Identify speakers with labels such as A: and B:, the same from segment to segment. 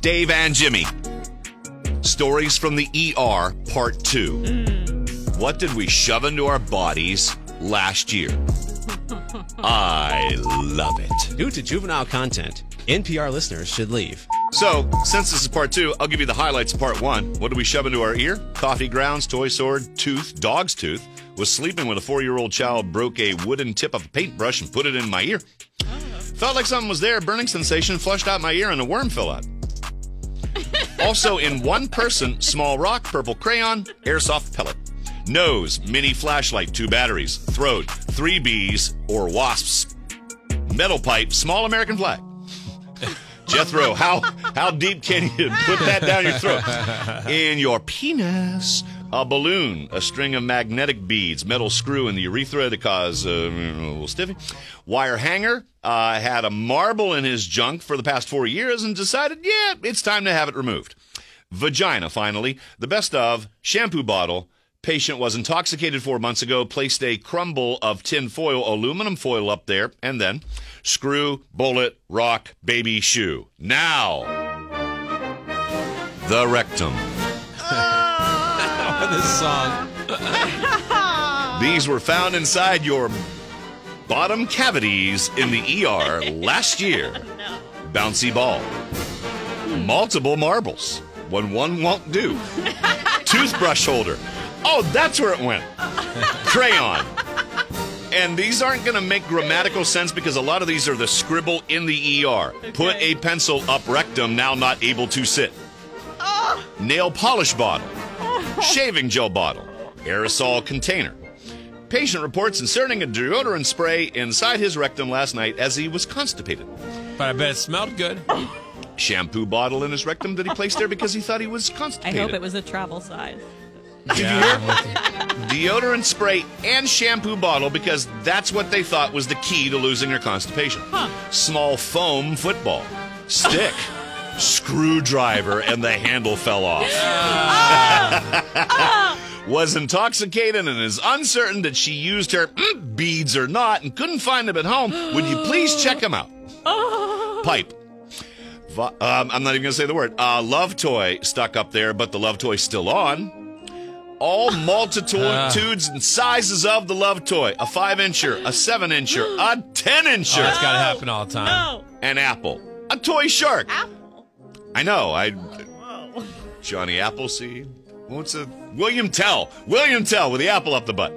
A: Dave and Jimmy. Stories from the ER, Part 2. What did we shove into our bodies last year? I love it.
B: Due to juvenile content, NPR listeners should leave.
A: So, since this is part two, I'll give you the highlights of part one. What did we shove into our ear? Coffee grounds, toy sword, tooth, dog's tooth. Was sleeping when a four year old child broke a wooden tip of a paintbrush and put it in my ear. Felt like something was there, burning sensation, flushed out my ear, and a worm fell out. Also, in one person, small rock, purple crayon, airsoft pellet. Nose, mini flashlight, two batteries. Throat, three bees or wasps. Metal pipe, small American flag. Jethro, how how deep can you put that down your throat? In your penis, a balloon, a string of magnetic beads, metal screw in the urethra to cause uh, a little stiffy. Wire hanger uh, had a marble in his junk for the past four years and decided, yeah, it's time to have it removed. Vagina, finally, the best of shampoo bottle. Patient was intoxicated four months ago, placed a crumble of tin foil, aluminum foil up there, and then screw, bullet, rock, baby shoe. Now, the rectum.
B: This song.
A: These were found inside your bottom cavities in the ER last year. Bouncy ball. Multiple marbles. When one won't do. Toothbrush holder. Oh, that's where it went. Crayon. And these aren't going to make grammatical sense because a lot of these are the scribble in the ER. Put a pencil up rectum, now not able to sit. Nail polish bottle. Shaving gel bottle. Aerosol container. Patient reports inserting a deodorant spray inside his rectum last night as he was constipated.
B: But I bet it smelled good.
A: Shampoo bottle in his rectum that he placed there because he thought he was constipated.
C: I
A: constipated.
C: hope it was a travel size.
A: Did you hear? Deodorant spray and shampoo bottle because that's what they thought was the key to losing your constipation. Small foam football, stick, screwdriver, and the handle fell off. was intoxicated and is uncertain that she used her mm, beads or not and couldn't find them at home. Would you please check them out? Pipe. Um, I'm not even going to say the word. Uh, love toy stuck up there, but the love toy's still on. All multitudes and sizes of the love toy. A 5 incher, a 7 incher, a 10
B: Oh,
A: incher,
B: it's got to happen all the time.
C: No.
A: an apple, a toy shark.
C: Apple.
A: I know. I oh, Johnny Appleseed. What's a William Tell? William Tell with the apple up the butt.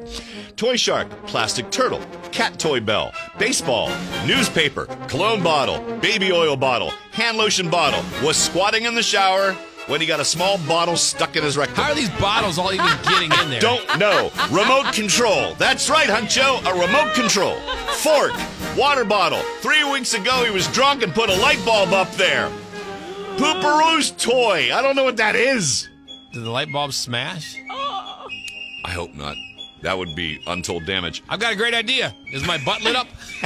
A: Toy shark, plastic turtle, cat toy bell, baseball, newspaper, cologne bottle, baby oil bottle, hand lotion bottle. Was squatting in the shower when he got a small bottle stuck in his rectum.
B: How are these bottles all even getting in there?
A: Don't know. Remote control. That's right, Huncho. A remote control. Fork. Water bottle. Three weeks ago, he was drunk and put a light bulb up there. Pooperoo's toy. I don't know what that is.
B: Did the light bulb smash?
A: I hope not. That would be untold damage.
B: I've got a great idea. Is my butt lit up?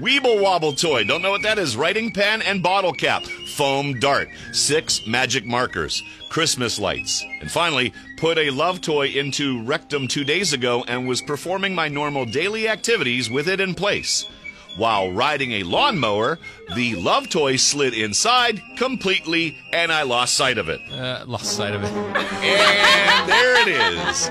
A: Weeble Wobble toy. Don't know what that is. Writing pen and bottle cap. Foam dart. Six magic markers. Christmas lights. And finally, put a love toy into rectum two days ago and was performing my normal daily activities with it in place. While riding a lawnmower, the love toy slid inside completely and I lost sight of it.
B: Uh, lost sight of it.
A: And there it is.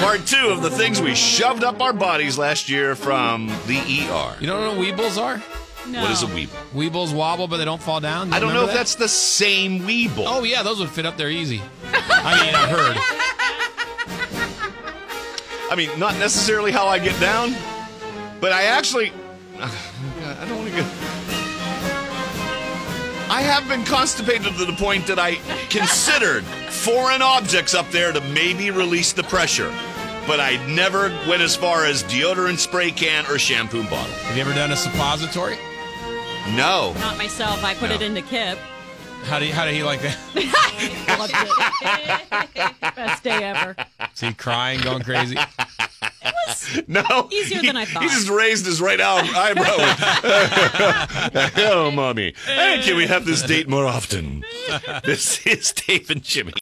A: Part two of the things we shoved up our bodies last year from the ER.
B: You don't know what Weebles are?
C: No.
A: What is a weeble?
B: Weebles wobble, but they don't fall down. You
A: I don't know if
B: that?
A: that's the same weeble.
B: Oh yeah, those would fit up there easy. I mean, I've heard.
A: I mean, not necessarily how I get down, but I actually. I don't want to get. I have been constipated to the point that I considered foreign objects up there to maybe release the pressure. But I never went as far as deodorant spray can or shampoo bottle.
B: Have you ever done a suppository?
A: No.
C: Not myself. I put it into Kip.
B: How do you, how do you like that?
C: Loved it. Best day ever.
B: Is he crying, going crazy?
A: No.
C: Easier
A: He-
C: than I thought.
A: He just raised his right eye- eyebrow. oh, mommy. Hey, can we have this date more often? This is Dave and Jimmy.